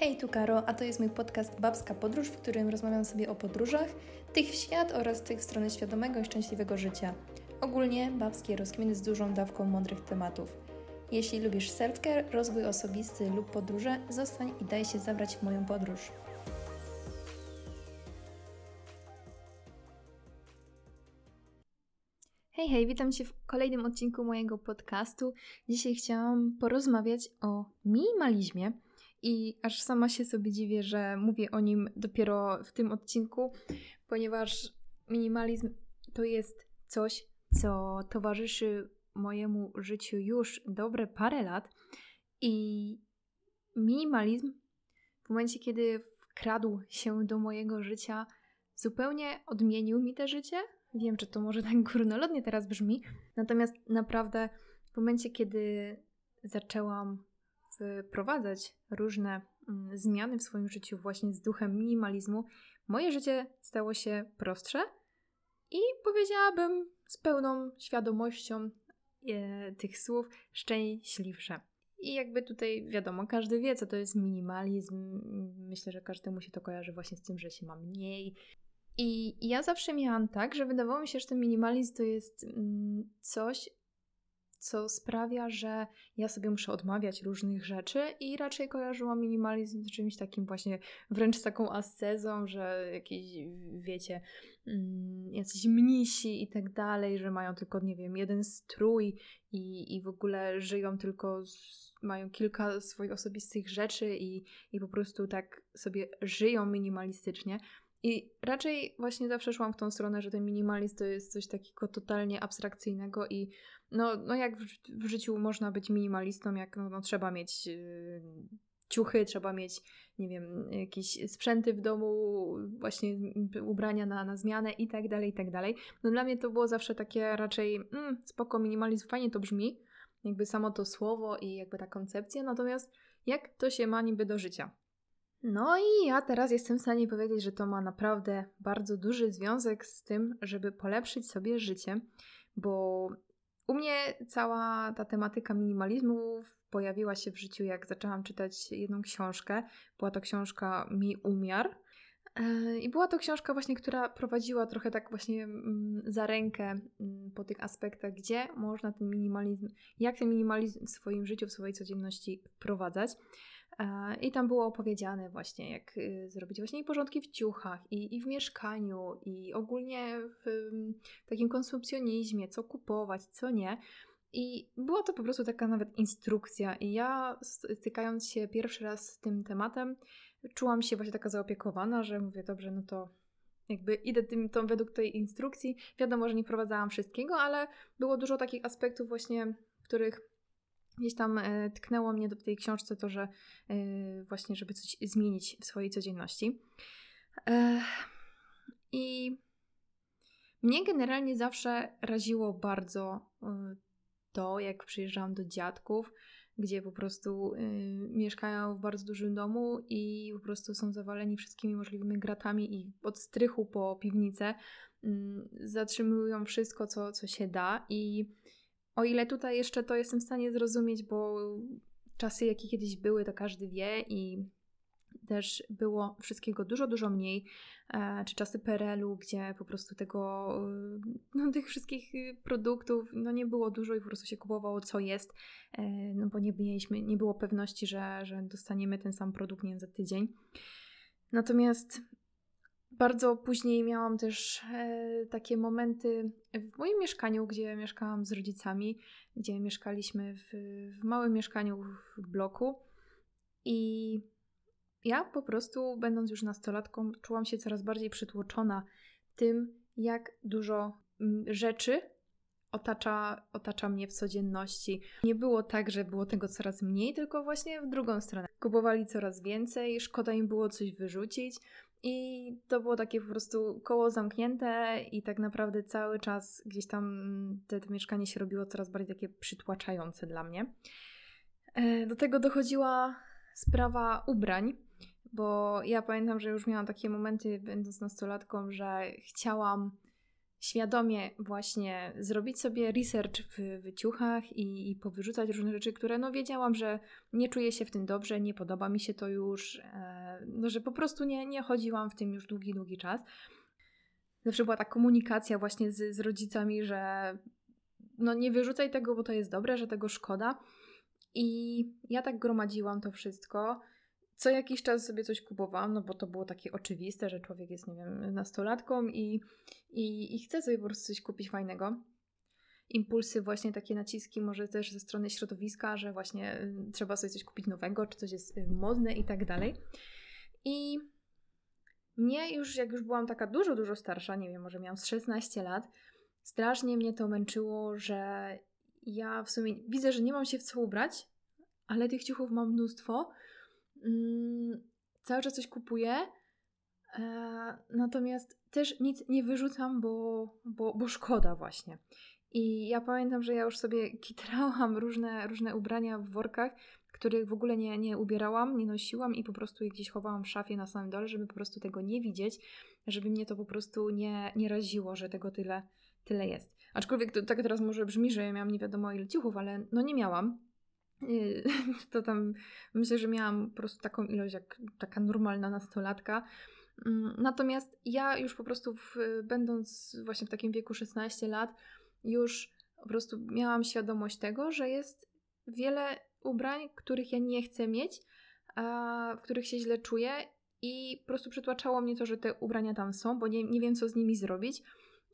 Hej, tu Karo, a to jest mój podcast Babska Podróż, w którym rozmawiam sobie o podróżach, tych w świat oraz tych w stronę świadomego i szczęśliwego życia. Ogólnie babskie rozkminy z dużą dawką mądrych tematów. Jeśli lubisz self-care, rozwój osobisty lub podróże, zostań i daj się zabrać w moją podróż. Hej, hej, witam Cię w kolejnym odcinku mojego podcastu. Dzisiaj chciałam porozmawiać o minimalizmie i aż sama się sobie dziwię, że mówię o nim dopiero w tym odcinku, ponieważ minimalizm to jest coś, co towarzyszy mojemu życiu już dobre parę lat i minimalizm w momencie, kiedy wkradł się do mojego życia, zupełnie odmienił mi te życie. Wiem, że to może tak górnolotnie teraz brzmi, natomiast naprawdę w momencie, kiedy zaczęłam wprowadzać różne mm, zmiany w swoim życiu właśnie z duchem minimalizmu, moje życie stało się prostsze i powiedziałabym z pełną świadomością e, tych słów szczęśliwsze. I jakby tutaj wiadomo, każdy wie, co to jest minimalizm. Myślę, że każdemu się to kojarzy właśnie z tym, że się ma mniej. I ja zawsze miałam tak, że wydawało mi się, że ten minimalizm to jest mm, coś, co sprawia, że ja sobie muszę odmawiać różnych rzeczy i raczej kojarzyłam minimalizm z czymś takim właśnie wręcz z taką ascezą, że jakieś, wiecie, mm, jacyś mnisi i tak dalej, że mają tylko, nie wiem, jeden strój i, i w ogóle żyją tylko, z, mają kilka swoich osobistych rzeczy i, i po prostu tak sobie żyją minimalistycznie. I raczej właśnie zawsze szłam w tą stronę, że ten minimalizm to jest coś takiego totalnie abstrakcyjnego i no, no jak w, w życiu można być minimalistą, jak no, no trzeba mieć yy, ciuchy, trzeba mieć, nie wiem, jakieś sprzęty w domu, właśnie ubrania na, na zmianę i tak dalej, i tak dalej. No dla mnie to było zawsze takie raczej mm, spoko, minimalizm, fajnie to brzmi, jakby samo to słowo i jakby ta koncepcja, natomiast jak to się ma niby do życia? No i ja teraz jestem w stanie powiedzieć, że to ma naprawdę bardzo duży związek z tym, żeby polepszyć sobie życie, bo u mnie cała ta tematyka minimalizmu pojawiła się w życiu, jak zaczęłam czytać jedną książkę. Była to książka Mi Umiar. E, I była to książka właśnie, która prowadziła trochę tak właśnie mm, za rękę mm, po tych aspektach, gdzie można ten minimalizm, jak ten minimalizm w swoim życiu, w swojej codzienności wprowadzać. I tam było opowiedziane właśnie, jak y, zrobić właśnie porządki w ciuchach, i, i w mieszkaniu, i ogólnie w, w takim konsumpcjonizmie, co kupować, co nie. I była to po prostu taka nawet instrukcja. I ja stykając się pierwszy raz z tym tematem, czułam się właśnie taka zaopiekowana, że mówię, dobrze, no to jakby idę tym, tą według tej instrukcji. Wiadomo, że nie wprowadzałam wszystkiego, ale było dużo takich aspektów właśnie, których gdzieś tam e, tknęło mnie do tej książce to, że e, właśnie, żeby coś zmienić w swojej codzienności. E, I mnie generalnie zawsze raziło bardzo to, jak przyjeżdżałam do dziadków, gdzie po prostu mieszkają w bardzo dużym domu i po prostu są zawaleni wszystkimi możliwymi gratami i od strychu po piwnicę mm, zatrzymują wszystko, co, co się da i o ile tutaj jeszcze to jestem w stanie zrozumieć, bo czasy, jakie kiedyś były, to każdy wie i też było wszystkiego dużo, dużo mniej, e, czy czasy PRL-u, gdzie po prostu tego, no, tych wszystkich produktów no, nie było dużo i po prostu się kupowało co jest, e, no bo nie mieliśmy, nie było pewności, że, że dostaniemy ten sam produkt nie wiem, za tydzień. Natomiast bardzo później miałam też e, takie momenty w moim mieszkaniu, gdzie mieszkałam z rodzicami, gdzie mieszkaliśmy w, w małym mieszkaniu w bloku. I ja po prostu, będąc już nastolatką, czułam się coraz bardziej przytłoczona tym, jak dużo rzeczy otacza, otacza mnie w codzienności. Nie było tak, że było tego coraz mniej, tylko właśnie w drugą stronę. Kupowali coraz więcej, szkoda im było coś wyrzucić. I to było takie po prostu koło zamknięte, i tak naprawdę cały czas gdzieś tam te, to mieszkanie się robiło coraz bardziej takie przytłaczające dla mnie. E, do tego dochodziła sprawa ubrań, bo ja pamiętam, że już miałam takie momenty, będąc nastolatką, że chciałam świadomie właśnie zrobić sobie research w, w ciuchach i, i powyrzucać różne rzeczy, które no wiedziałam, że nie czuję się w tym dobrze, nie podoba mi się to już, e, no że po prostu nie, nie chodziłam w tym już długi, długi czas. Zawsze była ta komunikacja właśnie z, z rodzicami, że no nie wyrzucaj tego, bo to jest dobre, że tego szkoda. I ja tak gromadziłam to wszystko. Co jakiś czas sobie coś kupowałam, no bo to było takie oczywiste, że człowiek jest, nie wiem, nastolatką i, i, i chce sobie po prostu coś kupić fajnego. Impulsy, właśnie takie naciski, może też ze strony środowiska, że właśnie y, trzeba sobie coś kupić nowego, czy coś jest y, modne i tak dalej. I mnie już, jak już byłam taka dużo, dużo starsza, nie wiem, może miałam z 16 lat, strasznie mnie to męczyło, że ja w sumie widzę, że nie mam się w co ubrać, ale tych ciuchów mam mnóstwo. Mm, cały czas coś kupuję, e, natomiast też nic nie wyrzucam, bo, bo, bo szkoda właśnie. I ja pamiętam, że ja już sobie kitrałam różne, różne ubrania w workach, których w ogóle nie, nie ubierałam, nie nosiłam i po prostu je gdzieś chowałam w szafie na samym dole, żeby po prostu tego nie widzieć, żeby mnie to po prostu nie, nie raziło, że tego tyle, tyle jest. Aczkolwiek to, tak teraz może brzmi, że ja miałam nie wiadomo ile ciuchów, ale no nie miałam. To tam myślę, że miałam po prostu taką ilość jak taka normalna nastolatka. Mm, natomiast ja już po prostu w, będąc właśnie w takim wieku 16 lat, już po prostu miałam świadomość tego, że jest wiele ubrań, których ja nie chcę mieć, a w których się źle czuję i po prostu przytłaczało mnie to, że te ubrania tam są, bo nie, nie wiem, co z nimi zrobić.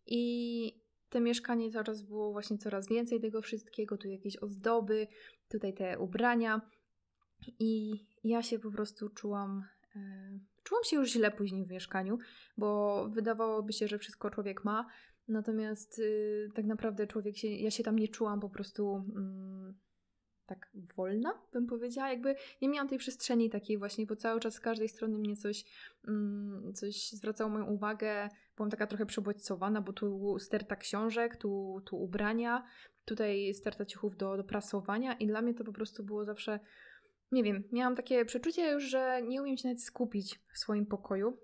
I te mieszkanie czas było właśnie coraz więcej tego wszystkiego, tu jakieś ozdoby, tutaj te ubrania. I ja się po prostu czułam. E, czułam się już źle później w mieszkaniu, bo wydawałoby się, że wszystko człowiek ma, natomiast y, tak naprawdę człowiek się. Ja się tam nie czułam po prostu. Mm, tak wolna, bym powiedziała. Jakby nie miałam tej przestrzeni takiej właśnie, bo cały czas z każdej strony mnie coś, mm, coś zwracało moją uwagę. Byłam taka trochę przebodźcowana, bo tu sterta książek, tu, tu ubrania, tutaj sterta ciuchów do, do prasowania i dla mnie to po prostu było zawsze, nie wiem, miałam takie przeczucie już, że nie umiem się nawet skupić w swoim pokoju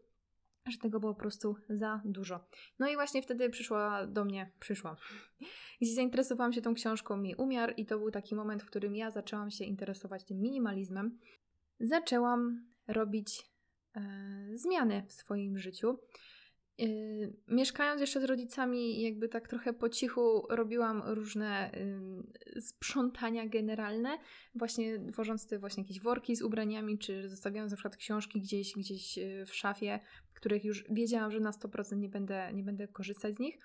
że tego było po prostu za dużo. No i właśnie wtedy przyszła do mnie, przyszła. Gdzie zainteresowałam się tą książką Mi Umiar i to był taki moment, w którym ja zaczęłam się interesować tym minimalizmem. Zaczęłam robić e, zmiany w swoim życiu. Yy, mieszkając jeszcze z rodzicami, jakby tak trochę po cichu robiłam różne yy, sprzątania generalne, właśnie tworząc te właśnie jakieś worki z ubraniami, czy zostawiając na przykład książki gdzieś, gdzieś y, w szafie, których już wiedziałam, że na 100% nie będę, nie będę korzystać z nich.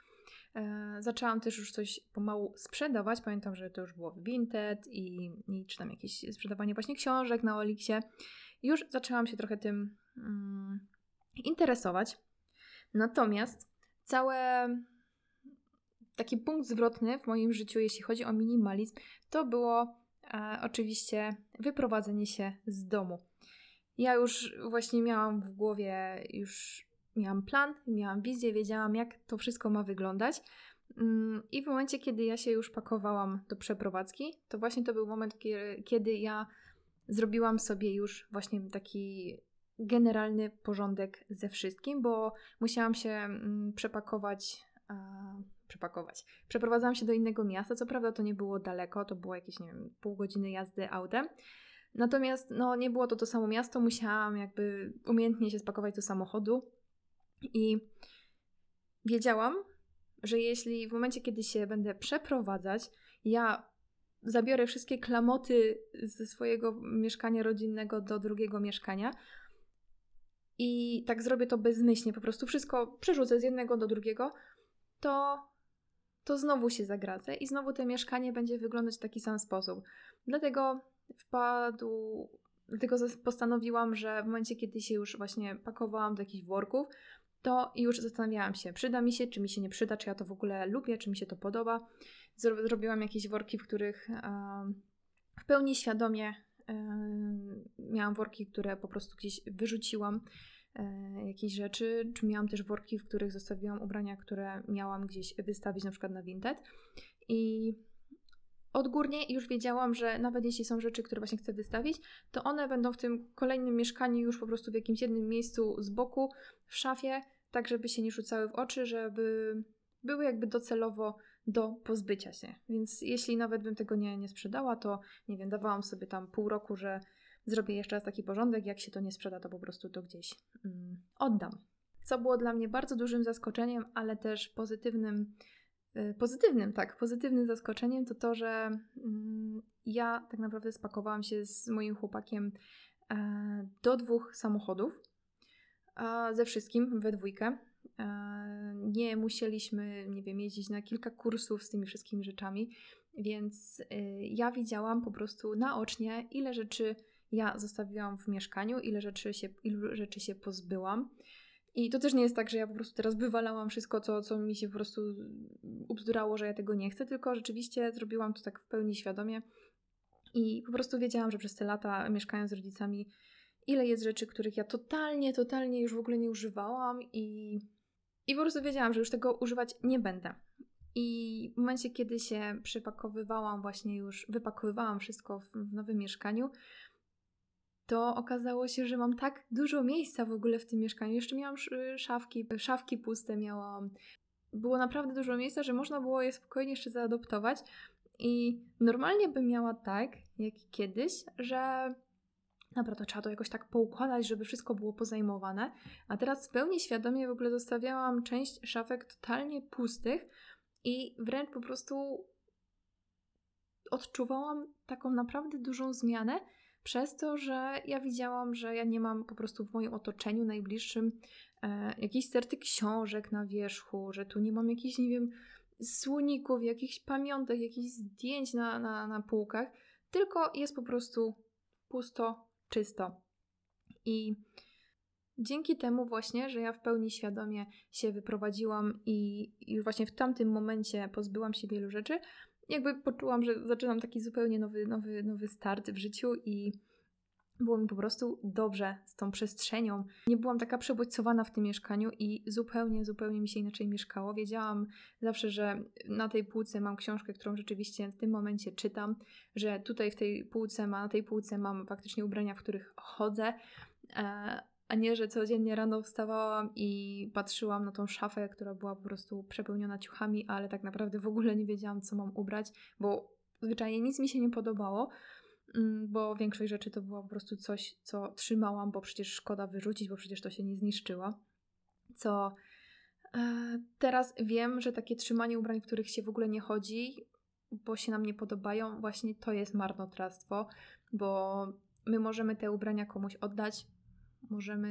Yy, zaczęłam też już coś pomału sprzedawać. Pamiętam, że to już było Vinted i, i czy tam jakieś sprzedawanie właśnie książek na Oliksie. Już zaczęłam się trochę tym mm, interesować. Natomiast całe taki punkt zwrotny w moim życiu, jeśli chodzi o minimalizm, to było e, oczywiście wyprowadzenie się z domu. Ja już właśnie miałam w głowie, już miałam plan, miałam wizję, wiedziałam, jak to wszystko ma wyglądać. Mm, I w momencie, kiedy ja się już pakowałam do przeprowadzki, to właśnie to był moment, kiedy ja zrobiłam sobie już właśnie taki generalny porządek ze wszystkim, bo musiałam się mm, przepakować. przepakować. Przeprowadzałam się do innego miasta. Co prawda to nie było daleko, to było jakieś, nie wiem, pół godziny jazdy autem. Natomiast no, nie było to to samo miasto, musiałam jakby umiejętnie się spakować do samochodu i wiedziałam, że jeśli w momencie, kiedy się będę przeprowadzać, ja zabiorę wszystkie klamoty ze swojego mieszkania rodzinnego do drugiego mieszkania, i tak zrobię to bezmyślnie, po prostu wszystko przerzucę z jednego do drugiego, to, to znowu się zagradzę i znowu to mieszkanie będzie wyglądać w taki sam sposób. Dlatego wpadł, dlatego postanowiłam, że w momencie, kiedy się już właśnie pakowałam do jakichś worków, to już zastanawiałam się, przyda mi się, czy mi się nie przyda, czy ja to w ogóle lubię, czy mi się to podoba. Zrobiłam jakieś worki, w których w pełni świadomie miałam worki, które po prostu gdzieś wyrzuciłam, e, jakieś rzeczy, czy miałam też worki, w których zostawiłam ubrania, które miałam gdzieś wystawić na przykład na Vinted. I odgórnie już wiedziałam, że nawet jeśli są rzeczy, które właśnie chcę wystawić, to one będą w tym kolejnym mieszkaniu już po prostu w jakimś jednym miejscu z boku, w szafie, tak żeby się nie rzucały w oczy, żeby były jakby docelowo do pozbycia się. Więc jeśli nawet bym tego nie, nie sprzedała, to nie wiem, dawałam sobie tam pół roku, że zrobię jeszcze raz taki porządek. Jak się to nie sprzeda, to po prostu to gdzieś mm, oddam. Co było dla mnie bardzo dużym zaskoczeniem, ale też pozytywnym, yy, pozytywnym, tak, pozytywnym zaskoczeniem, to to, że yy, ja tak naprawdę spakowałam się z moim chłopakiem yy, do dwóch samochodów. Ze wszystkim we dwójkę. Nie musieliśmy, nie wiem, jeździć na kilka kursów z tymi wszystkimi rzeczami, więc y, ja widziałam po prostu naocznie, ile rzeczy ja zostawiłam w mieszkaniu, ile rzeczy się, ilu rzeczy się pozbyłam. I to też nie jest tak, że ja po prostu teraz wywalałam wszystko, co, co mi się po prostu ubzdurało, że ja tego nie chcę, tylko rzeczywiście zrobiłam to tak w pełni świadomie i po prostu wiedziałam, że przez te lata mieszkając z rodzicami, ile jest rzeczy, których ja totalnie, totalnie już w ogóle nie używałam i, i po prostu wiedziałam, że już tego używać nie będę. I w momencie, kiedy się przepakowywałam, właśnie już wypakowywałam wszystko w, w nowym mieszkaniu, to okazało się, że mam tak dużo miejsca w ogóle w tym mieszkaniu. Jeszcze miałam szafki, szafki puste miałam. Było naprawdę dużo miejsca, że można było je spokojnie jeszcze zaadoptować. I normalnie bym miała tak, jak kiedyś, że to trzeba to jakoś tak poukładać, żeby wszystko było pozajmowane. A teraz w pełni świadomie w ogóle zostawiałam część szafek totalnie pustych i wręcz po prostu odczuwałam taką naprawdę dużą zmianę, przez to, że ja widziałam, że ja nie mam po prostu w moim otoczeniu najbliższym e, jakichś serty książek na wierzchu, że tu nie mam jakichś, nie wiem, słoników, jakichś pamiątek, jakichś zdjęć na, na, na półkach, tylko jest po prostu pusto, czysto. I dzięki temu właśnie, że ja w pełni świadomie się wyprowadziłam i już właśnie w tamtym momencie pozbyłam się wielu rzeczy, jakby poczułam, że zaczynam taki zupełnie nowy, nowy, nowy start w życiu i było mi po prostu dobrze z tą przestrzenią. Nie byłam taka przebodźcowana w tym mieszkaniu i zupełnie, zupełnie mi się inaczej mieszkało. Wiedziałam zawsze, że na tej półce mam książkę, którą rzeczywiście w tym momencie czytam, że tutaj w tej półce, ma, na tej półce mam faktycznie ubrania, w których chodzę, e, a nie, że codziennie rano wstawałam i patrzyłam na tą szafę, która była po prostu przepełniona ciuchami, ale tak naprawdę w ogóle nie wiedziałam, co mam ubrać, bo zwyczajnie nic mi się nie podobało, bo większość rzeczy to było po prostu coś, co trzymałam, bo przecież szkoda wyrzucić, bo przecież to się nie zniszczyło. Co e, teraz wiem, że takie trzymanie ubrań, w których się w ogóle nie chodzi, bo się nam nie podobają, właśnie to jest marnotrawstwo, bo my możemy te ubrania komuś oddać, możemy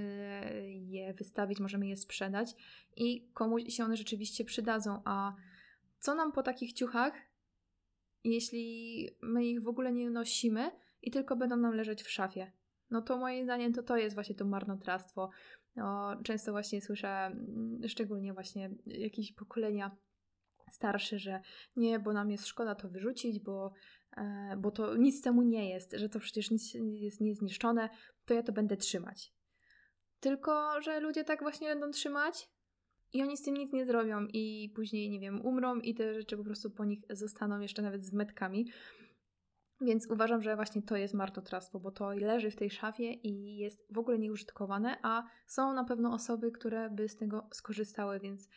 je wystawić, możemy je sprzedać i komuś się one rzeczywiście przydadzą. A co nam po takich ciuchach, jeśli my ich w ogóle nie nosimy i tylko będą nam leżeć w szafie? No to moim zdaniem to to jest właśnie to marnotrawstwo. No, często właśnie słyszę, mm, szczególnie właśnie jakieś pokolenia starsze, że nie, bo nam jest szkoda to wyrzucić, bo, e, bo to nic temu nie jest, że to przecież nic jest niezniszczone, to ja to będę trzymać. Tylko, że ludzie tak właśnie będą trzymać i oni z tym nic nie zrobią i później, nie wiem, umrą i te rzeczy po prostu po nich zostaną jeszcze nawet z metkami. Więc uważam, że właśnie to jest marnotrawstwo, bo to leży w tej szafie i jest w ogóle nieużytkowane, a są na pewno osoby, które by z tego skorzystały, więc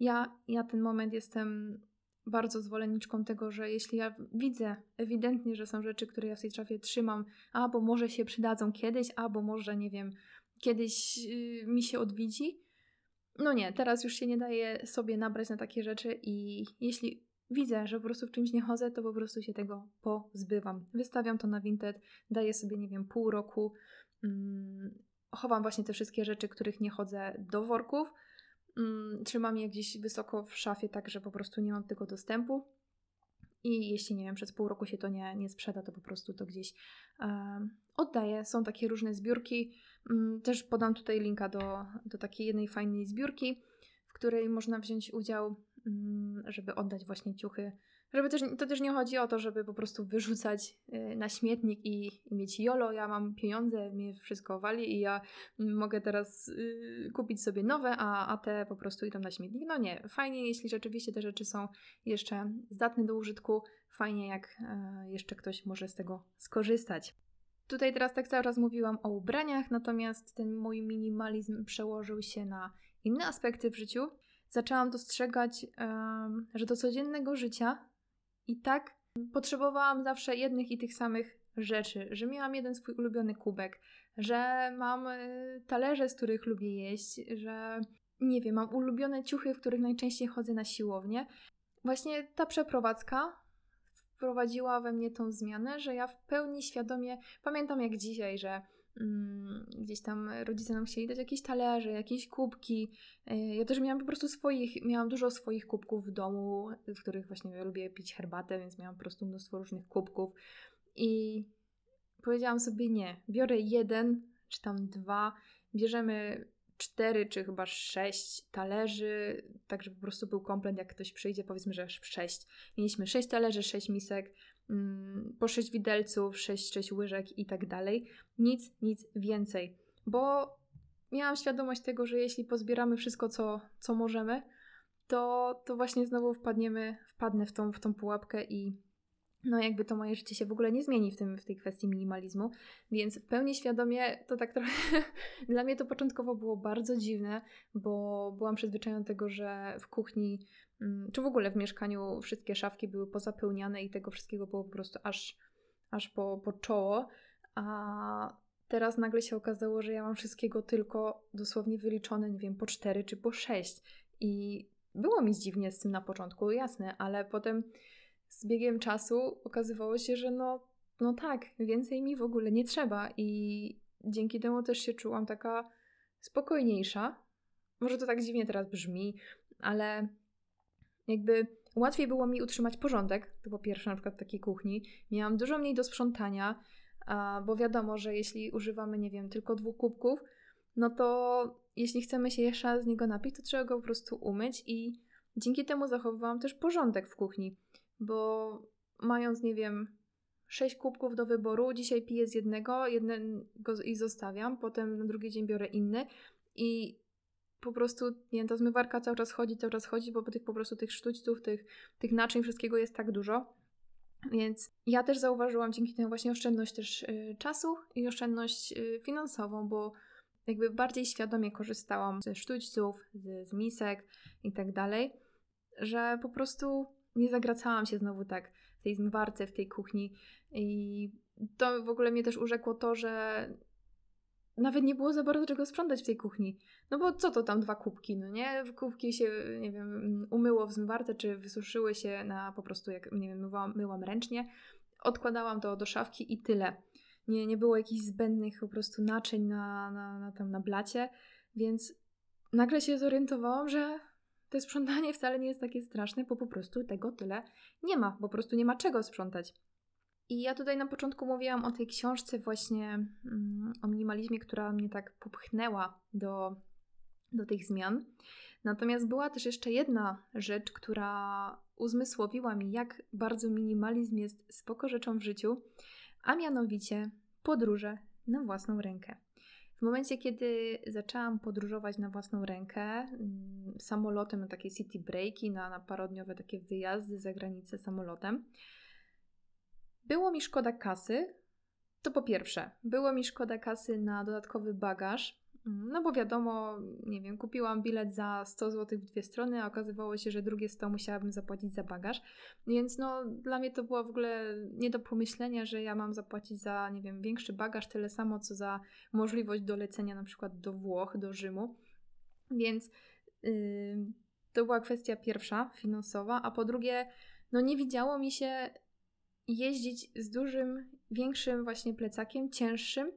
ja, ja ten moment jestem bardzo zwolenniczką tego, że jeśli ja widzę ewidentnie, że są rzeczy, które ja w tej szafie trzymam, albo może się przydadzą kiedyś, albo może, nie wiem, kiedyś yy, mi się odwiedzi. No nie, teraz już się nie daje sobie nabrać na takie rzeczy i jeśli widzę, że po prostu w czymś nie chodzę, to po prostu się tego pozbywam. Wystawiam to na Vinted, daję sobie, nie wiem, pół roku, mm, chowam właśnie te wszystkie rzeczy, których nie chodzę do worków, mm, trzymam je gdzieś wysoko w szafie, tak że po prostu nie mam tego dostępu. I jeśli, nie wiem, przez pół roku się to nie, nie sprzeda, to po prostu to gdzieś um, oddaję. Są takie różne zbiórki. Um, też podam tutaj linka do, do takiej jednej fajnej zbiórki, w której można wziąć udział, um, żeby oddać właśnie ciuchy żeby też, to też nie chodzi o to, żeby po prostu wyrzucać y, na śmietnik i, i mieć jolo, ja mam pieniądze, mnie wszystko wali i ja mogę teraz y, kupić sobie nowe, a, a te po prostu idą na śmietnik. No nie, fajnie, jeśli rzeczywiście te rzeczy są jeszcze zdatne do użytku, fajnie jak y, jeszcze ktoś może z tego skorzystać. Tutaj teraz tak cały czas mówiłam o ubraniach, natomiast ten mój minimalizm przełożył się na inne aspekty w życiu. zaczęłam dostrzegać, że do codziennego życia i tak potrzebowałam zawsze jednych i tych samych rzeczy, że miałam jeden swój ulubiony kubek, że mam y, talerze, z których lubię jeść, że nie wiem, mam ulubione ciuchy, w których najczęściej chodzę na siłownię. Właśnie ta przeprowadzka wprowadziła we mnie tą zmianę, że ja w pełni świadomie pamiętam jak dzisiaj, że mm, gdzieś tam rodzice nam chcieli dać jakieś talerze, jakieś kubki. Y, ja też miałam po prostu swoich, miałam dużo swoich kubków w domu, w których właśnie lubię pić herbatę, więc miałam po prostu mnóstwo różnych kubków. I powiedziałam sobie nie, biorę jeden czy tam dwa, bierzemy cztery czy chyba sześć talerzy, tak żeby po prostu był komplet, jak ktoś przyjdzie, powiedzmy, że sześć. Mieliśmy sześć talerzy, sześć misek, mm, po sześć widelców, sześć, sześć łyżek i tak dalej. Nic, nic więcej, bo miałam świadomość tego, że jeśli pozbieramy wszystko, co, co możemy, to, to właśnie znowu wpadniemy, wpadnę w tą, w tą pułapkę i no jakby to moje życie się w ogóle nie zmieni w, tym, w tej kwestii minimalizmu, więc w pełni świadomie to tak trochę dla mnie to początkowo było bardzo dziwne, bo byłam przyzwyczajona do tego, że w kuchni mm, czy w ogóle w mieszkaniu wszystkie szafki były pozapełniane i tego wszystkiego było po prostu aż, aż po, po czoło, a teraz nagle się okazało, że ja mam wszystkiego tylko dosłownie wyliczone, nie wiem, po cztery czy po sześć. I było mi dziwnie z tym na początku, jasne, ale potem z biegiem czasu okazywało się, że no, no tak, więcej mi w ogóle nie trzeba i dzięki temu też się czułam taka spokojniejsza. Może to tak dziwnie teraz brzmi, ale jakby łatwiej było mi utrzymać porządek, to po pierwsze na przykład w takiej kuchni. Miałam dużo mniej do sprzątania, bo wiadomo, że jeśli używamy, nie wiem, tylko dwóch kubków, no to jeśli chcemy się jeszcze z niego napić, to trzeba go po prostu umyć i dzięki temu zachowywałam też porządek w kuchni bo mając, nie wiem, sześć kubków do wyboru, dzisiaj piję z jednego, jednego i zostawiam, potem na drugi dzień biorę inny i po prostu, nie wiem, ta zmywarka cały czas chodzi, cały czas chodzi, bo tych po prostu tych sztućców, tych, tych naczyń, wszystkiego jest tak dużo. Więc ja też zauważyłam dzięki temu właśnie oszczędność też y, czasu i oszczędność y, finansową, bo jakby bardziej świadomie korzystałam ze sztućców, z, z misek i tak dalej, że po prostu nie zagracałam się znowu tak w tej zmywarce, w tej kuchni. I to w ogóle mnie też urzekło to, że nawet nie było za bardzo czego sprzątać w tej kuchni. No bo co to tam dwa kubki, no nie? Kubki się, nie wiem, umyło w zmywarce, czy wysuszyły się na po prostu, jak, nie wiem, myłam, myłam ręcznie. Odkładałam to do szafki i tyle. Nie, nie było jakichś zbędnych po prostu naczyń na, na, na, tam na blacie, więc nagle się zorientowałam, że to sprzątanie wcale nie jest takie straszne, bo po prostu tego tyle nie ma, po prostu nie ma czego sprzątać. I ja tutaj na początku mówiłam o tej książce właśnie mm, o minimalizmie, która mnie tak popchnęła do, do tych zmian. Natomiast była też jeszcze jedna rzecz, która uzmysłowiła mi, jak bardzo minimalizm jest spoko rzeczą w życiu, a mianowicie podróże na własną rękę. W momencie, kiedy zaczęłam podróżować na własną rękę, mm, samolotem na takie city breaki, na, na parodniowe takie wyjazdy za granicę samolotem, było mi szkoda kasy. To po pierwsze, było mi szkoda kasy na dodatkowy bagaż, no bo wiadomo, nie wiem, kupiłam bilet za 100 zł w dwie strony, a okazywało się, że drugie 100 musiałabym zapłacić za bagaż. Więc no, dla mnie to było w ogóle nie do pomyślenia, że ja mam zapłacić za, nie wiem, większy bagaż, tyle samo co za możliwość dolecenia na przykład do Włoch, do Rzymu. Więc yy, to była kwestia pierwsza, finansowa, a po drugie, no nie widziało mi się jeździć z dużym, większym właśnie plecakiem, cięższym.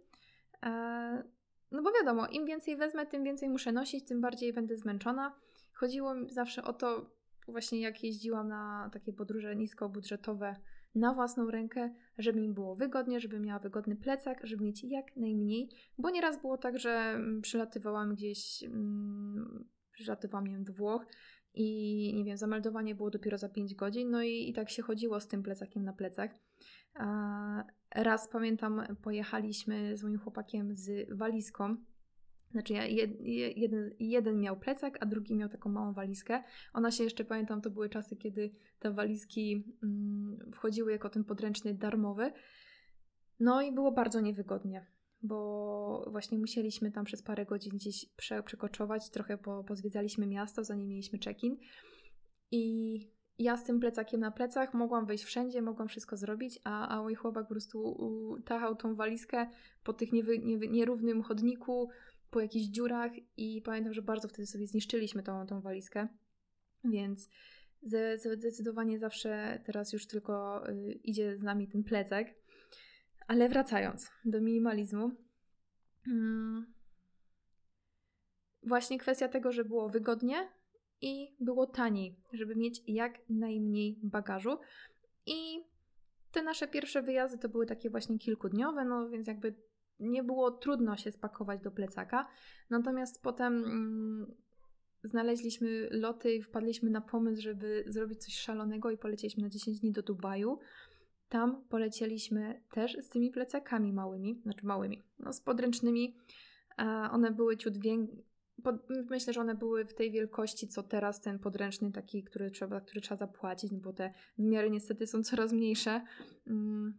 No bo wiadomo, im więcej wezmę, tym więcej muszę nosić, tym bardziej będę zmęczona. Chodziło mi zawsze o to, właśnie jak jeździłam na takie podróże niskobudżetowe na własną rękę, żeby mi było wygodnie, żeby miała wygodny plecak, żeby mieć jak najmniej, bo nieraz było tak, że mm, przylatywałam gdzieś, mm, przylatywałam, nie wiem, do Włoch i nie wiem, zameldowanie było dopiero za 5 godzin, no i, i tak się chodziło z tym plecakiem na plecach. Raz pamiętam, pojechaliśmy z moim chłopakiem z walizką. Znaczy, jeden, jeden miał plecak, a drugi miał taką małą walizkę. Ona się jeszcze pamiętam, to były czasy, kiedy te walizki mm, wchodziły jako ten podręczny darmowy. No i było bardzo niewygodnie. bo właśnie musieliśmy tam przez parę godzin gdzieś prze, przekoczować, trochę po, pozwiedzaliśmy miasto, zanim mieliśmy check-in. I ja z tym plecakiem na plecach mogłam wejść wszędzie, mogłam wszystko zrobić, a, a mój chłopak po prostu tachał tą walizkę po tych niewy, niewy, nierównym chodniku, po jakichś dziurach i pamiętam, że bardzo wtedy sobie zniszczyliśmy tą, tą walizkę, więc zdecydowanie zawsze teraz już tylko y, idzie z nami ten plecak. Ale wracając do minimalizmu, hmm, właśnie kwestia tego, że było wygodnie i było taniej, żeby mieć jak najmniej bagażu. I te nasze pierwsze wyjazdy to były takie właśnie kilkudniowe, no więc jakby nie było trudno się spakować do plecaka. Natomiast potem mm, znaleźliśmy loty i wpadliśmy na pomysł, żeby zrobić coś szalonego i polecieliśmy na 10 dni do Dubaju. Tam polecieliśmy też z tymi plecakami małymi, znaczy małymi, no z podręcznymi. One były ciut Myślę, że one były w tej wielkości, co teraz ten podręczny, taki, który trzeba, który trzeba zapłacić, no bo te wymiary niestety są coraz mniejsze. Mm,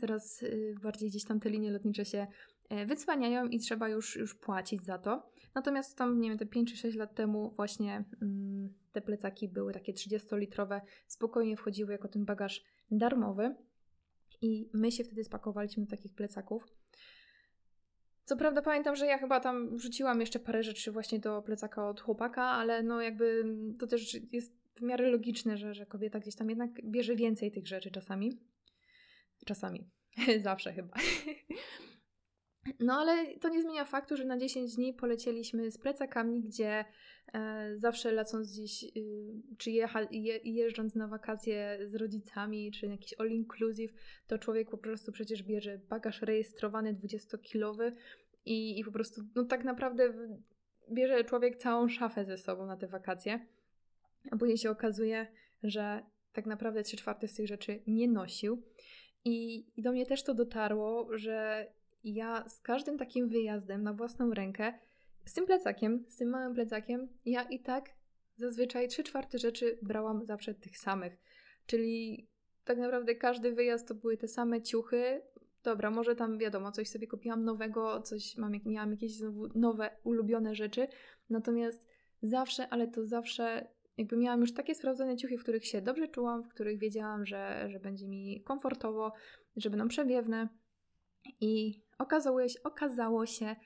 coraz y, bardziej gdzieś tam te linie lotnicze się e, wycwaniają i trzeba już, już płacić za to. Natomiast tam, nie wiem, te 5 czy 6 lat temu właśnie mm, te plecaki były takie 30-litrowe, spokojnie wchodziły jako ten bagaż darmowy. I my się wtedy spakowaliśmy do takich plecaków. Co prawda pamiętam, że ja chyba tam wrzuciłam jeszcze parę rzeczy właśnie do plecaka od chłopaka, ale no jakby to też jest w miarę logiczne, że, że kobieta gdzieś tam jednak bierze więcej tych rzeczy czasami. Czasami. Zawsze chyba. No ale to nie zmienia faktu, że na 10 dni polecieliśmy z plecakami, gdzie e, zawsze lecąc gdzieś, y, czy jecha, je, jeżdżąc na wakacje z rodzicami, czy jakiś all inclusive, to człowiek po prostu przecież bierze bagaż rejestrowany 20-kilowy i, i po prostu, no tak naprawdę bierze człowiek całą szafę ze sobą na te wakacje. A później się okazuje, że tak naprawdę 3 czwarte z tych rzeczy nie nosił. I, I do mnie też to dotarło, że ja z każdym takim wyjazdem na własną rękę, z tym plecakiem, z tym małym plecakiem, ja i tak zazwyczaj trzy czwarte rzeczy brałam zawsze tych samych. Czyli tak naprawdę każdy wyjazd to były te same ciuchy. Dobra, może tam wiadomo, coś sobie kupiłam nowego, coś mam, miałam jakieś nowe, ulubione rzeczy. Natomiast zawsze, ale to zawsze jakby miałam już takie sprawdzone ciuchy, w których się dobrze czułam, w których wiedziałam, że, że będzie mi komfortowo, że będą przewiewne. I okazało się, okazało się,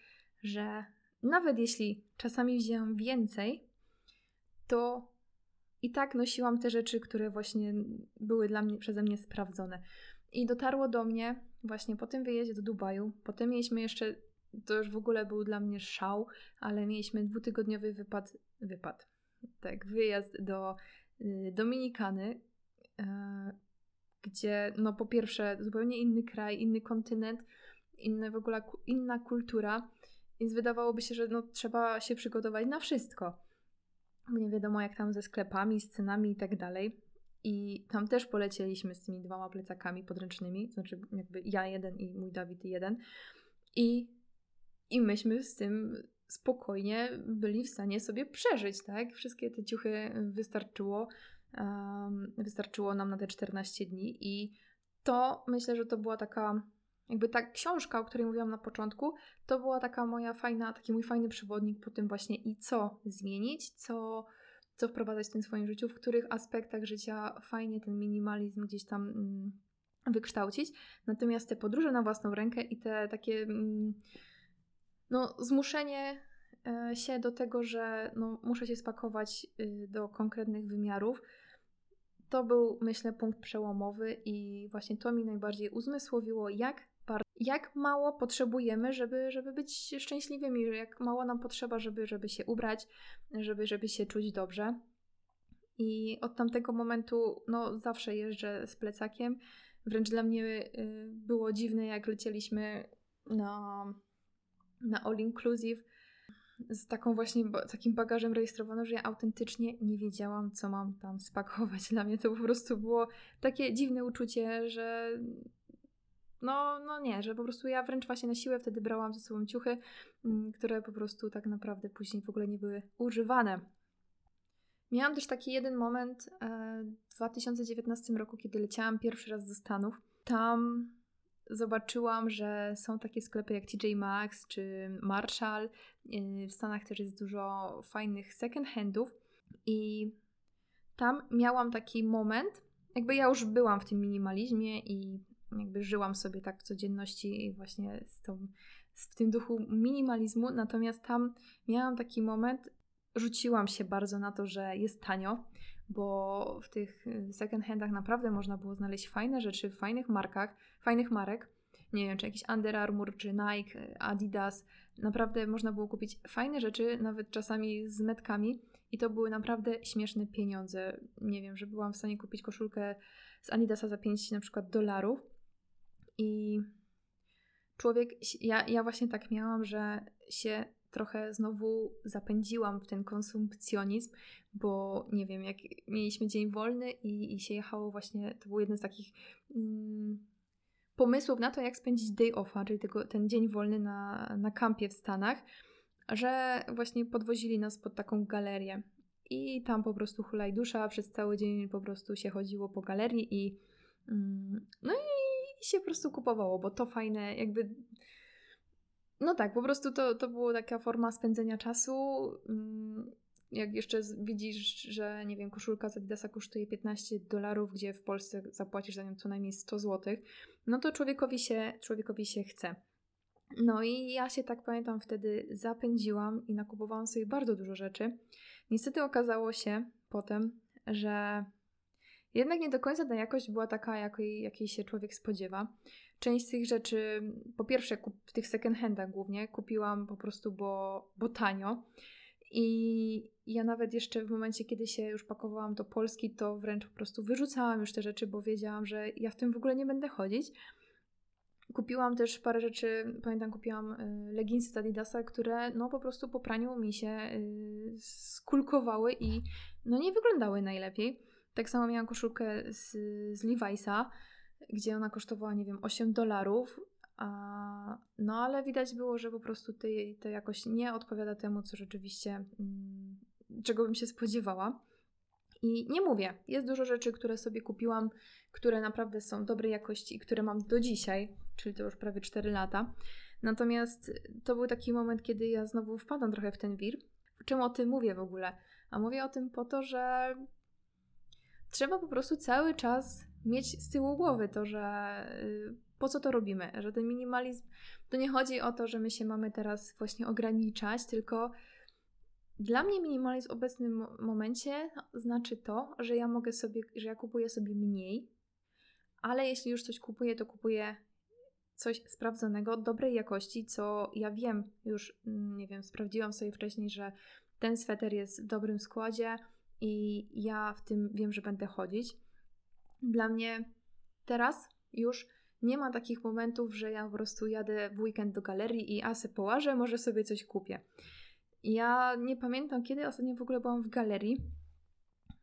że nawet jeśli czasami wzięłam więcej, to i tak nosiłam te rzeczy, które właśnie były dla mnie przeze mnie sprawdzone. I dotarło do mnie właśnie po tym wyjeździe do Dubaju. Potem mieliśmy jeszcze, to już w ogóle był dla mnie szał, ale mieliśmy dwutygodniowy wypad, wypad, tak, wyjazd do y, Dominikany, y, gdzie no po pierwsze zupełnie inny kraj, inny kontynent, inne w ogóle inna kultura, więc wydawałoby się, że no, trzeba się przygotować na wszystko. Nie wiadomo jak tam ze sklepami, z cenami i tak dalej. I tam też polecieliśmy z tymi dwoma plecakami podręcznymi, znaczy jakby ja jeden i mój Dawid jeden. I, i myśmy z tym spokojnie byli w stanie sobie przeżyć, tak? Wszystkie te ciuchy wystarczyło. Um, wystarczyło nam na te 14 dni i to myślę, że to była taka jakby ta książka, o której mówiłam na początku, to była taka moja fajna, taki mój fajny przewodnik po tym właśnie i co zmienić, co, co wprowadzać w tym swoim życiu, w których aspektach życia fajnie ten minimalizm gdzieś tam mm, wykształcić. Natomiast te podróże na własną rękę i te takie mm, no, zmuszenie e, się do tego, że no, muszę się spakować y, do konkretnych wymiarów, to był, myślę, punkt przełomowy i właśnie to mi najbardziej uzmysłowiło, jak jak mało potrzebujemy, żeby, żeby być szczęśliwymi, jak mało nam potrzeba, żeby, żeby się ubrać, żeby, żeby się czuć dobrze. I od tamtego momentu no, zawsze jeżdżę z plecakiem. Wręcz dla mnie y, było dziwne, jak lecieliśmy na, na All Inclusive z taką właśnie takim bagażem rejestrowanym, że ja autentycznie nie wiedziałam, co mam tam spakować. Dla mnie to po prostu było takie dziwne uczucie, że no, no nie, że po prostu ja wręcz właśnie na siłę wtedy brałam ze sobą ciuchy, mm, które po prostu tak naprawdę później w ogóle nie były używane. Miałam też taki jeden moment e, w 2019 roku, kiedy leciałam pierwszy raz do Stanów. Tam zobaczyłam, że są takie sklepy jak TJ Maxx czy Marshall. W Stanach też jest dużo fajnych second handów i tam miałam taki moment, jakby ja już byłam w tym minimalizmie i jakby żyłam sobie tak w codzienności właśnie z tą, w tym duchu minimalizmu, natomiast tam miałam taki moment, rzuciłam się bardzo na to, że jest tanio, bo w tych second handach naprawdę można było znaleźć fajne rzeczy w fajnych markach, fajnych marek. Nie wiem, czy jakiś Under Armour, czy Nike, Adidas. Naprawdę można było kupić fajne rzeczy, nawet czasami z metkami. I to były naprawdę śmieszne pieniądze. Nie wiem, że byłam w stanie kupić koszulkę z Adidasa za 5 na przykład dolarów. I człowiek, ja, ja właśnie tak miałam, że się trochę znowu zapędziłam w ten konsumpcjonizm, bo nie wiem, jak mieliśmy dzień wolny i, i się jechało właśnie, to był jeden z takich mm, pomysłów na to, jak spędzić day offa, czyli tego, ten dzień wolny na, na kampie w Stanach, że właśnie podwozili nas pod taką galerię. I tam po prostu hulaj dusza, przez cały dzień po prostu się chodziło po galerii i mm, no i się po prostu kupowało, bo to fajne, jakby no tak, po prostu to, to była taka forma spędzenia czasu. Mm, jak jeszcze widzisz, że nie wiem, koszulka z Adidasa kosztuje 15 dolarów, gdzie w Polsce zapłacisz za nią co najmniej 100 zł, no to człowiekowi się, człowiekowi się chce. No i ja się tak pamiętam wtedy zapędziłam i nakupowałam sobie bardzo dużo rzeczy. Niestety okazało się potem, że jednak nie do końca ta jakość była taka, jakiej, jakiej się człowiek spodziewa. Część z tych rzeczy, po pierwsze w tych second handach głównie, kupiłam po prostu, bo, bo tanio. I ja nawet jeszcze w momencie, kiedy się już pakowałam do Polski, to wręcz po prostu wyrzucałam już te rzeczy, bo wiedziałam, że ja w tym w ogóle nie będę chodzić. Kupiłam też parę rzeczy, pamiętam, kupiłam y, leginsy z Adidasa, które no po prostu po praniu mi się y, skulkowały i no nie wyglądały najlepiej. Tak samo miałam koszulkę z, z Levi'sa, gdzie ona kosztowała, nie wiem, 8 dolarów. A, no ale widać było, że po prostu to, to jakoś nie odpowiada temu, co rzeczywiście, mm, czego bym się spodziewała. I nie mówię, jest dużo rzeczy, które sobie kupiłam, które naprawdę są dobrej jakości i które mam do dzisiaj, czyli to już prawie 4 lata. Natomiast to był taki moment, kiedy ja znowu wpadam trochę w ten wir. Czemu o tym mówię w ogóle? A mówię o tym po to, że trzeba po prostu cały czas mieć z tyłu głowy to, że y, po co to robimy, że ten minimalizm to nie chodzi o to, że my się mamy teraz właśnie ograniczać, tylko dla mnie minimalizm w obecnym momencie znaczy to, że ja mogę sobie, że ja kupuję sobie mniej, ale jeśli już coś kupuję, to kupuję coś sprawdzonego, dobrej jakości, co ja wiem, już mm, nie wiem, sprawdziłam sobie wcześniej, że ten sweter jest w dobrym składzie i ja w tym wiem, że będę chodzić. Dla mnie teraz już nie ma takich momentów, że ja po prostu jadę w weekend do galerii i a se połażę, może sobie coś kupię. Ja nie pamiętam, kiedy ostatnio w ogóle byłam w galerii.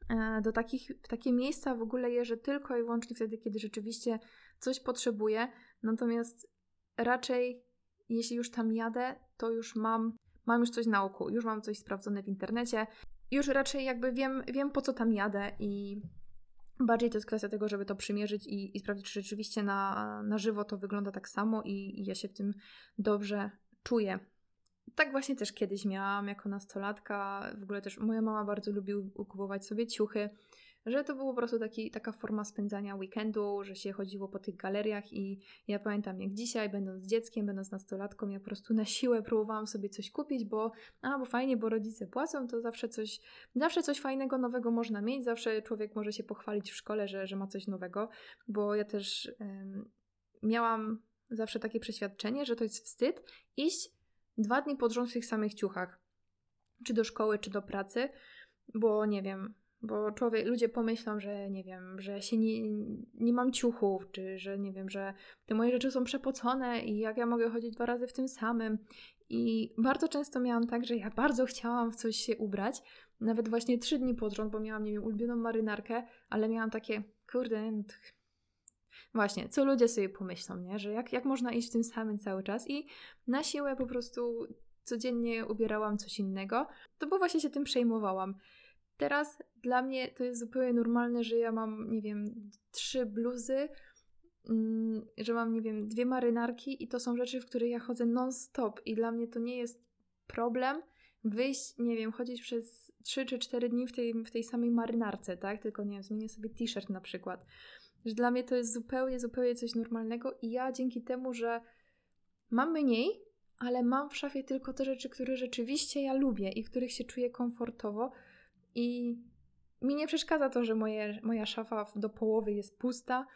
E, do takich, w takie miejsca w ogóle jeżdżę tylko i wyłącznie wtedy, kiedy rzeczywiście coś potrzebuję. Natomiast raczej, jeśli już tam jadę, to już mam, mam już coś na oku, już mam coś sprawdzone w internecie. Już raczej jakby wiem, wiem po co tam jadę i Bardziej to jest kwestia tego, żeby to przymierzyć i, i sprawdzić, czy rzeczywiście na, na żywo to wygląda tak samo i, i ja się w tym dobrze czuję. Tak właśnie też kiedyś miałam jako nastolatka. W ogóle też moja mama bardzo lubi kupować sobie ciuchy że to było po prostu taki, taka forma spędzania weekendu, że się chodziło po tych galeriach i ja pamiętam jak dzisiaj, będąc dzieckiem, będąc nastolatką, ja po prostu na siłę próbowałam sobie coś kupić, bo a, bo fajnie, bo rodzice płacą, to zawsze coś, zawsze coś fajnego, nowego można mieć, zawsze człowiek może się pochwalić w szkole, że, że ma coś nowego, bo ja też miałam zawsze takie przeświadczenie, że to jest wstyd iść dwa dni pod rząd w tych samych ciuchach, czy do szkoły, czy do pracy, bo nie wiem, bo człowiek, ludzie pomyślą, że nie wiem, że się nie, nie mam ciuchów, czy że nie wiem, że te moje rzeczy są przepocone i jak ja mogę chodzić dwa razy w tym samym. I bardzo często miałam tak, że ja bardzo chciałam w coś się ubrać, nawet właśnie trzy dni pod rząd, bo miałam, nie wiem, ulubioną marynarkę, ale miałam takie, kurde, no Właśnie, co ludzie sobie pomyślą, nie? Że jak, jak można iść w tym samym cały czas i na siłę po prostu codziennie ubierałam coś innego, to bo właśnie się tym przejmowałam. Teraz dla mnie to jest zupełnie normalne, że ja mam, nie wiem, trzy bluzy, mm, że mam, nie wiem, dwie marynarki i to są rzeczy, w których ja chodzę non-stop i dla mnie to nie jest problem wyjść, nie wiem, chodzić przez 3 czy 4 dni w tej, w tej samej marynarce, tak? Tylko, nie wiem, zmienię sobie t-shirt na przykład. Że dla mnie to jest zupełnie, zupełnie coś normalnego i ja dzięki temu, że mam mniej, ale mam w szafie tylko te rzeczy, które rzeczywiście ja lubię i których się czuję komfortowo i mi nie przeszkadza to, że moje, moja szafa do połowy jest pusta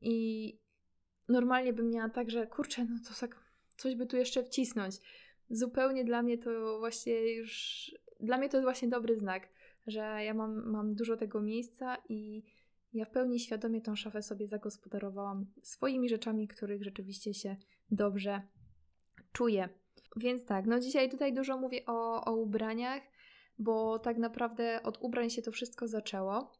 i normalnie bym miała tak, że kurczę, no to tak coś by tu jeszcze wcisnąć. Zupełnie dla mnie to właśnie już, dla mnie to jest właśnie dobry znak, że ja mam, mam dużo tego miejsca i ja w pełni świadomie tą szafę sobie zagospodarowałam swoimi rzeczami, których rzeczywiście się dobrze czuję. Więc tak, no dzisiaj tutaj dużo mówię o, o ubraniach, bo tak naprawdę od ubrań się to wszystko zaczęło.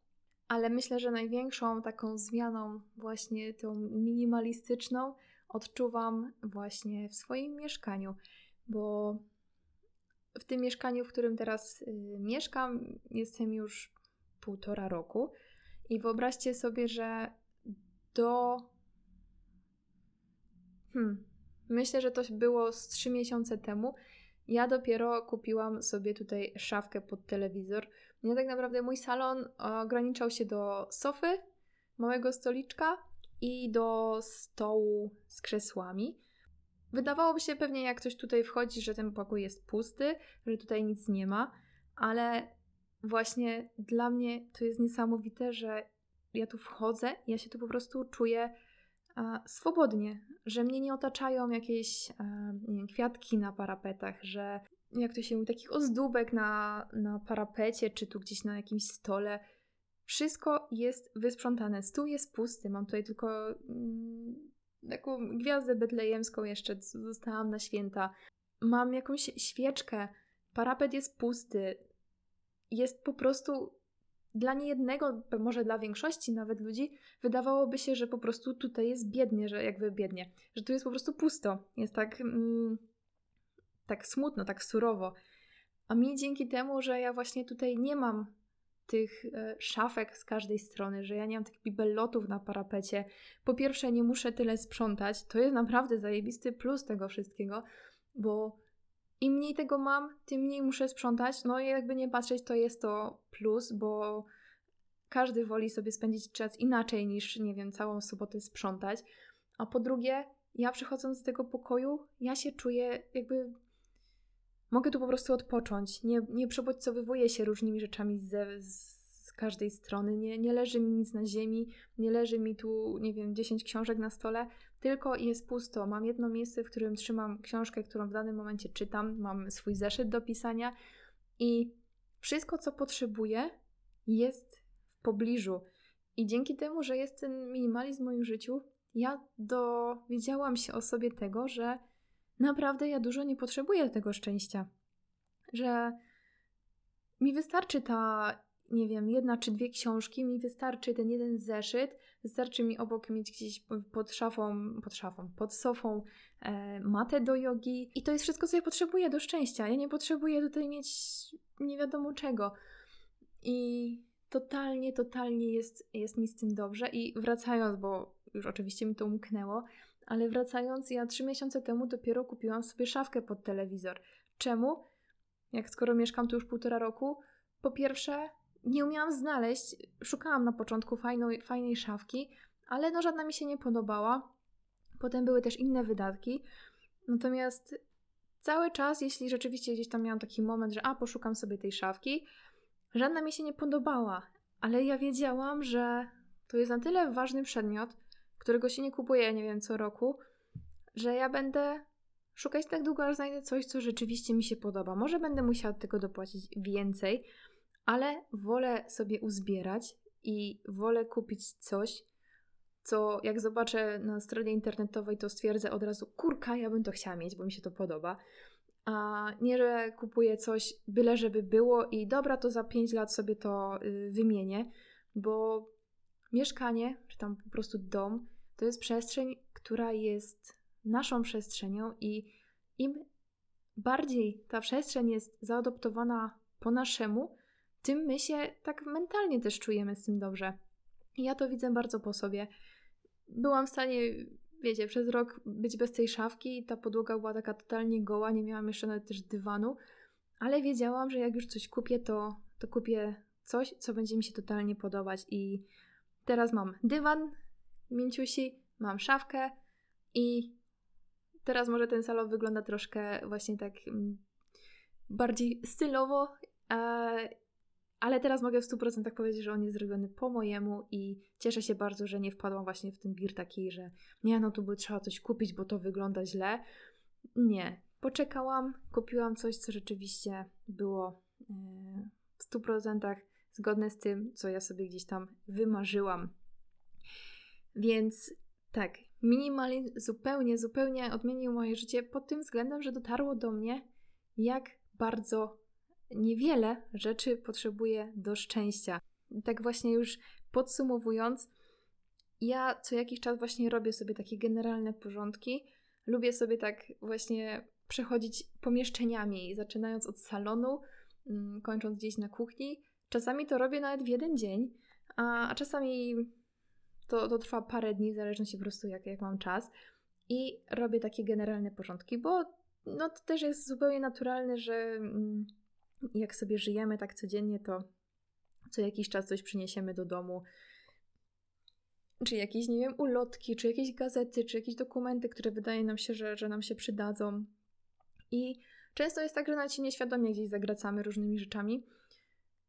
Ale myślę, że największą taką zmianą, właśnie tą minimalistyczną, odczuwam właśnie w swoim mieszkaniu, bo w tym mieszkaniu, w którym teraz y, mieszkam, jestem już półtora roku. I wyobraźcie sobie, że do. Hmm, myślę, że to było z trzy miesiące temu. Ja dopiero kupiłam sobie tutaj szafkę pod telewizor. Ja tak naprawdę mój salon ograniczał się do sofy, małego stoliczka i do stołu z krzesłami. Wydawałoby się pewnie, jak ktoś tutaj wchodzi, że ten pokój jest pusty, że tutaj nic nie ma, ale właśnie dla mnie to jest niesamowite, że ja tu wchodzę, ja się tu po prostu czuję swobodnie, że mnie nie otaczają jakieś nie wiem, kwiatki na parapetach, że jak to się mówi, takich ozdóbek na, na parapecie, czy tu gdzieś na jakimś stole. Wszystko jest wysprzątane. Stół jest pusty. Mam tutaj tylko mm, taką gwiazdę betlejemską jeszcze, co dostałam na święta. Mam jakąś świeczkę. Parapet jest pusty. Jest po prostu dla niejednego, może dla większości nawet ludzi, wydawałoby się, że po prostu tutaj jest biednie, że jakby biednie, że tu jest po prostu pusto. Jest tak, mm, tak smutno, tak surowo. A mi dzięki temu, że ja właśnie tutaj nie mam tych e, szafek z każdej strony, że ja nie mam tych bibelotów na parapecie. Po pierwsze, nie muszę tyle sprzątać. To jest naprawdę zajebisty plus tego wszystkiego, bo im mniej tego mam, tym mniej muszę sprzątać. No i jakby nie patrzeć, to jest to plus, bo każdy woli sobie spędzić czas inaczej niż, nie wiem, całą sobotę sprzątać. A po drugie, ja przychodząc z tego pokoju, ja się czuję jakby. Mogę tu po prostu odpocząć. Nie, nie przebodźcowywuję się różnymi rzeczami z, z każdej strony. Nie, nie leży mi nic na ziemi, nie leży mi tu, nie wiem, 10 książek na stole, tylko jest pusto. Mam jedno miejsce, w którym trzymam książkę, którą w danym momencie czytam, mam swój zeszyt do pisania i wszystko, co potrzebuję, jest w pobliżu. I dzięki temu, że jest ten minimalizm w moim życiu, ja dowiedziałam się o sobie tego, że naprawdę ja dużo nie potrzebuję tego szczęścia. Że mi wystarczy ta nie wiem, jedna czy dwie książki, mi wystarczy ten jeden zeszyt, wystarczy mi obok mieć gdzieś pod szafą, pod szafą, pod sofą e, matę do jogi i to jest wszystko, co ja potrzebuję do szczęścia. Ja nie potrzebuję tutaj mieć nie wiadomo czego. I totalnie, totalnie jest, jest mi z tym dobrze. I wracając, bo już oczywiście mi to umknęło, ale wracając, ja trzy miesiące temu dopiero kupiłam sobie szafkę pod telewizor. Czemu? Jak skoro mieszkam tu już półtora roku, po pierwsze, nie umiałam znaleźć, szukałam na początku fajnej, fajnej szafki, ale no żadna mi się nie podobała. Potem były też inne wydatki. Natomiast cały czas, jeśli rzeczywiście gdzieś tam miałam taki moment, że a, poszukam sobie tej szafki, żadna mi się nie podobała, ale ja wiedziałam, że to jest na tyle ważny przedmiot, którego się nie kupuje, nie wiem, co roku, że ja będę szukać tak długo, aż znajdę coś, co rzeczywiście mi się podoba. Może będę musiała od tego dopłacić więcej, ale wolę sobie uzbierać i wolę kupić coś, co jak zobaczę na stronie internetowej, to stwierdzę od razu, kurka, ja bym to chciała mieć, bo mi się to podoba. A nie, że kupuję coś byle żeby było i dobra, to za 5 lat sobie to y, wymienię, bo mieszkanie, czy tam po prostu dom, to jest przestrzeń, która jest naszą przestrzenią i im bardziej ta przestrzeń jest zaadoptowana po naszemu, tym my się tak mentalnie też czujemy z tym dobrze. I ja to widzę bardzo po sobie. byłam w stanie, wiecie, przez rok być bez tej szafki. Ta podłoga była taka totalnie goła, nie miałam jeszcze nawet też dywanu, ale wiedziałam, że jak już coś kupię, to, to kupię coś, co będzie mi się totalnie podobać. I teraz mam dywan mięciusi, mam szafkę i teraz może ten salon wygląda troszkę właśnie tak mm, bardziej stylowo, ale teraz mogę w 100% powiedzieć, że on jest zrobiony po mojemu i cieszę się bardzo, że nie wpadłam właśnie w ten wir taki, że nie, no tu by trzeba coś kupić, bo to wygląda źle. Nie. Poczekałam, kupiłam coś, co rzeczywiście było e, w 100% zgodne z tym, co ja sobie gdzieś tam wymarzyłam. Więc tak, minimalizm zupełnie, zupełnie odmienił moje życie pod tym względem, że dotarło do mnie, jak bardzo niewiele rzeczy potrzebuję do szczęścia. Tak właśnie już podsumowując, ja co jakiś czas właśnie robię sobie takie generalne porządki. Lubię sobie tak właśnie przechodzić pomieszczeniami, zaczynając od salonu, mm, kończąc gdzieś na kuchni. Czasami to robię nawet w jeden dzień, a, a czasami to, to trwa parę dni, w zależności po prostu jak, jak mam czas. I robię takie generalne porządki, bo no to też jest zupełnie naturalne, że mm, jak sobie żyjemy tak codziennie, to co jakiś czas coś przyniesiemy do domu. Czy jakieś, nie wiem, ulotki, czy jakieś gazety, czy jakieś dokumenty, które wydaje nam się, że, że nam się przydadzą. I często jest tak, że nawet się nieświadomie gdzieś zagracamy różnymi rzeczami.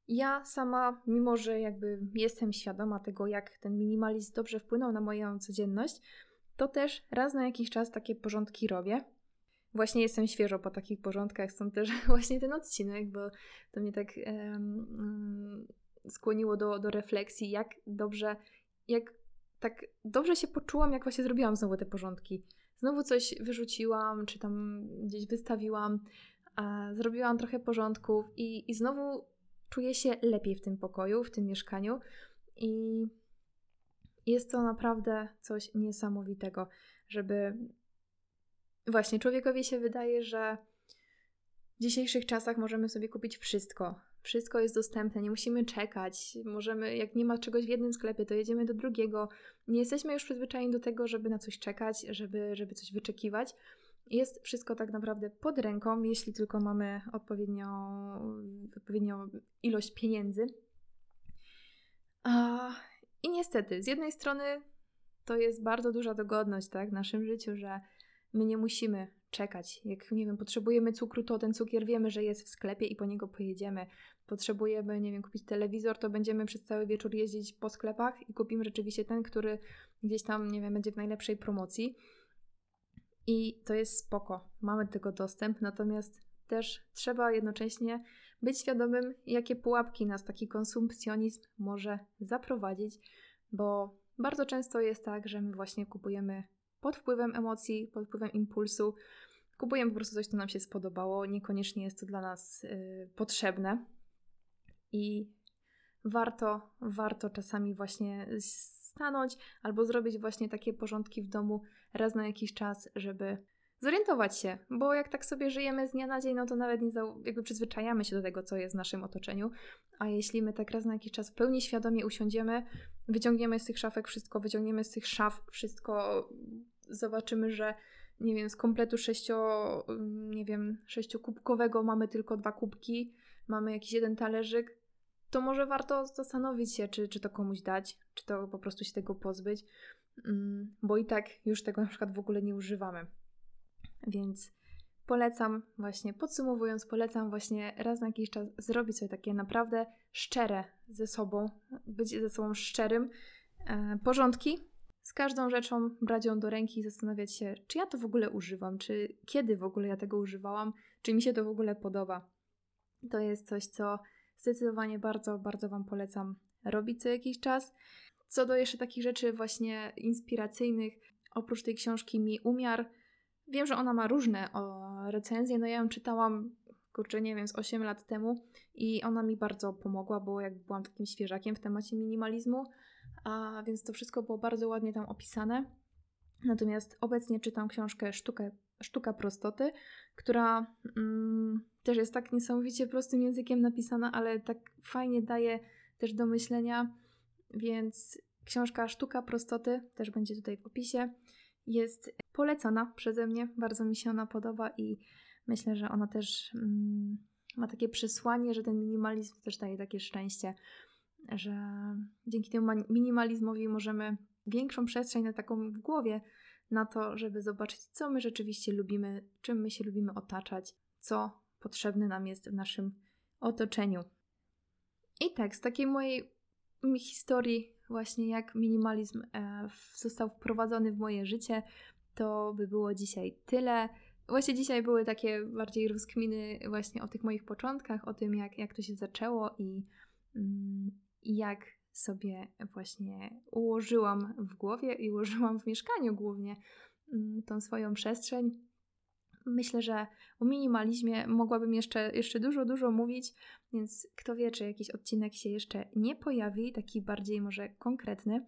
Ja sama, mimo że jakby jestem świadoma tego, jak ten minimalizm dobrze wpłynął na moją codzienność, to też raz na jakiś czas takie porządki robię. Właśnie jestem świeżo po takich porządkach, stąd też właśnie ten odcinek, bo to mnie tak um, skłoniło do, do refleksji, jak dobrze, jak tak dobrze się poczułam, jak właśnie zrobiłam znowu te porządki. Znowu coś wyrzuciłam, czy tam gdzieś wystawiłam, zrobiłam trochę porządków i, i znowu czuję się lepiej w tym pokoju, w tym mieszkaniu i jest to naprawdę coś niesamowitego, żeby właśnie człowiekowi się wydaje, że w dzisiejszych czasach możemy sobie kupić wszystko. Wszystko jest dostępne, nie musimy czekać. Możemy, jak nie ma czegoś w jednym sklepie, to jedziemy do drugiego. Nie jesteśmy już przyzwyczajeni do tego, żeby na coś czekać, żeby, żeby coś wyczekiwać. Jest wszystko tak naprawdę pod ręką, jeśli tylko mamy odpowiednią, odpowiednią ilość pieniędzy. I niestety, z jednej strony to jest bardzo duża dogodność tak, w naszym życiu, że my nie musimy czekać. Jak, nie wiem, potrzebujemy cukru, to ten cukier wiemy, że jest w sklepie i po niego pojedziemy. Potrzebujemy, nie wiem, kupić telewizor, to będziemy przez cały wieczór jeździć po sklepach i kupimy rzeczywiście ten, który gdzieś tam, nie wiem, będzie w najlepszej promocji. I to jest spoko, mamy do tego dostęp, natomiast też trzeba jednocześnie być świadomym, jakie pułapki nas taki konsumpcjonizm może zaprowadzić, bo bardzo często jest tak, że my właśnie kupujemy pod wpływem emocji, pod wpływem impulsu. Kupujemy po prostu coś, co nam się spodobało, niekoniecznie jest to dla nas yy, potrzebne. I warto, warto czasami właśnie stanąć albo zrobić właśnie takie porządki w domu raz na jakiś czas, żeby zorientować się, bo jak tak sobie żyjemy z dnia na dzień, no to nawet nie jakby przyzwyczajamy się do tego, co jest w naszym otoczeniu, a jeśli my tak raz na jakiś czas w pełni świadomie usiądziemy, wyciągniemy z tych szafek wszystko, wyciągniemy z tych szaf wszystko, zobaczymy, że nie wiem, z kompletu sześcio, nie wiem, sześciokubkowego mamy tylko dwa kubki, mamy jakiś jeden talerzyk, to może warto zastanowić się, czy, czy to komuś dać, czy to po prostu się tego pozbyć, mm, bo i tak już tego na przykład w ogóle nie używamy. Więc polecam właśnie, podsumowując, polecam właśnie raz na jakiś czas zrobić sobie takie naprawdę szczere ze sobą, być ze sobą szczerym, e, porządki. Z każdą rzeczą brać ją do ręki i zastanawiać się, czy ja to w ogóle używam, czy kiedy w ogóle ja tego używałam, czy mi się to w ogóle podoba. To jest coś, co zdecydowanie bardzo, bardzo Wam polecam robić co jakiś czas. Co do jeszcze takich rzeczy właśnie inspiracyjnych, oprócz tej książki Mi Umiar, Wiem, że ona ma różne o, recenzje, no ja ją czytałam, kurczę, nie wiem, z 8 lat temu i ona mi bardzo pomogła, bo jak byłam takim świeżakiem w temacie minimalizmu, a więc to wszystko było bardzo ładnie tam opisane. Natomiast obecnie czytam książkę Sztukę, Sztuka Prostoty, która mm, też jest tak niesamowicie prostym językiem napisana, ale tak fajnie daje też do myślenia, więc Książka Sztuka Prostoty też będzie tutaj w opisie. Jest polecona przeze mnie, bardzo mi się ona podoba i myślę, że ona też mm, ma takie przesłanie, że ten minimalizm też daje takie szczęście, że dzięki temu minimalizmowi możemy większą przestrzeń na taką w głowie na to, żeby zobaczyć, co my rzeczywiście lubimy, czym my się lubimy otaczać, co potrzebne nam jest w naszym otoczeniu. I tak, z takiej mojej historii, właśnie jak minimalizm e, został wprowadzony w moje życie, to by było dzisiaj tyle. Właśnie dzisiaj były takie bardziej rozkminy właśnie o tych moich początkach, o tym jak, jak to się zaczęło i, mm, jak sobie właśnie ułożyłam w głowie i ułożyłam w mieszkaniu głównie mm, tą swoją przestrzeń. Myślę, że o minimalizmie mogłabym jeszcze, jeszcze dużo, dużo mówić, więc kto wie, czy jakiś odcinek się jeszcze nie pojawi, taki bardziej może konkretny.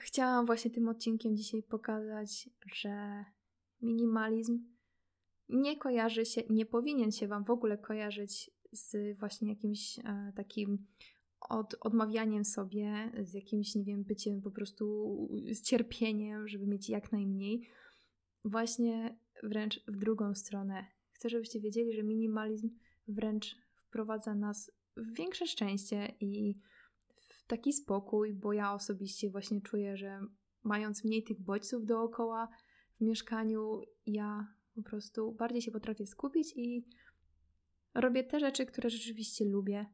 Chciałam właśnie tym odcinkiem dzisiaj pokazać, że minimalizm nie kojarzy się, nie powinien się Wam w ogóle kojarzyć z właśnie jakimś e, takim od, odmawianiem sobie, z jakimś, nie wiem, byciem po prostu z cierpieniem, żeby mieć jak najmniej. Właśnie wręcz w drugą stronę. Chcę, żebyście wiedzieli, że minimalizm wręcz wprowadza nas w większe szczęście i taki spokój, bo ja osobiście właśnie czuję, że mając mniej tych bodźców dookoła w mieszkaniu, ja po prostu bardziej się potrafię skupić i robię te rzeczy, które rzeczywiście lubię,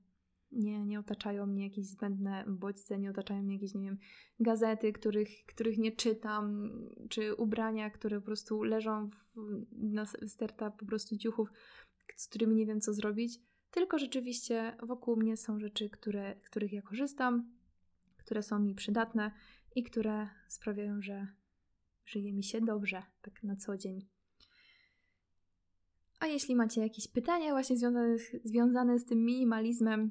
nie, nie otaczają mnie jakieś zbędne bodźce, nie otaczają mnie jakieś, nie wiem, gazety, których, których nie czytam, czy ubrania, które po prostu leżą w, na sterta po prostu ciuchów, z którymi nie wiem co zrobić. Tylko rzeczywiście wokół mnie są rzeczy, które, których ja korzystam, które są mi przydatne i które sprawiają, że żyje mi się dobrze, tak na co dzień. A jeśli macie jakieś pytania właśnie związane, związane z tym minimalizmem,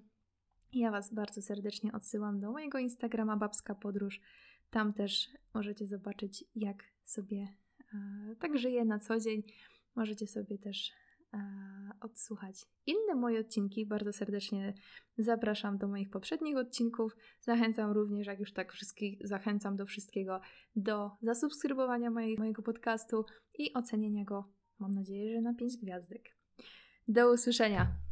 ja Was bardzo serdecznie odsyłam do mojego Instagrama Babska Podróż. Tam też możecie zobaczyć, jak sobie e, tak żyję na co dzień. Możecie sobie też odsłuchać inne moje odcinki. Bardzo serdecznie zapraszam do moich poprzednich odcinków. Zachęcam również, jak już tak wszystkich zachęcam do wszystkiego, do zasubskrybowania mojej, mojego podcastu i ocenienia go, mam nadzieję, że na 5 gwiazdek. Do usłyszenia!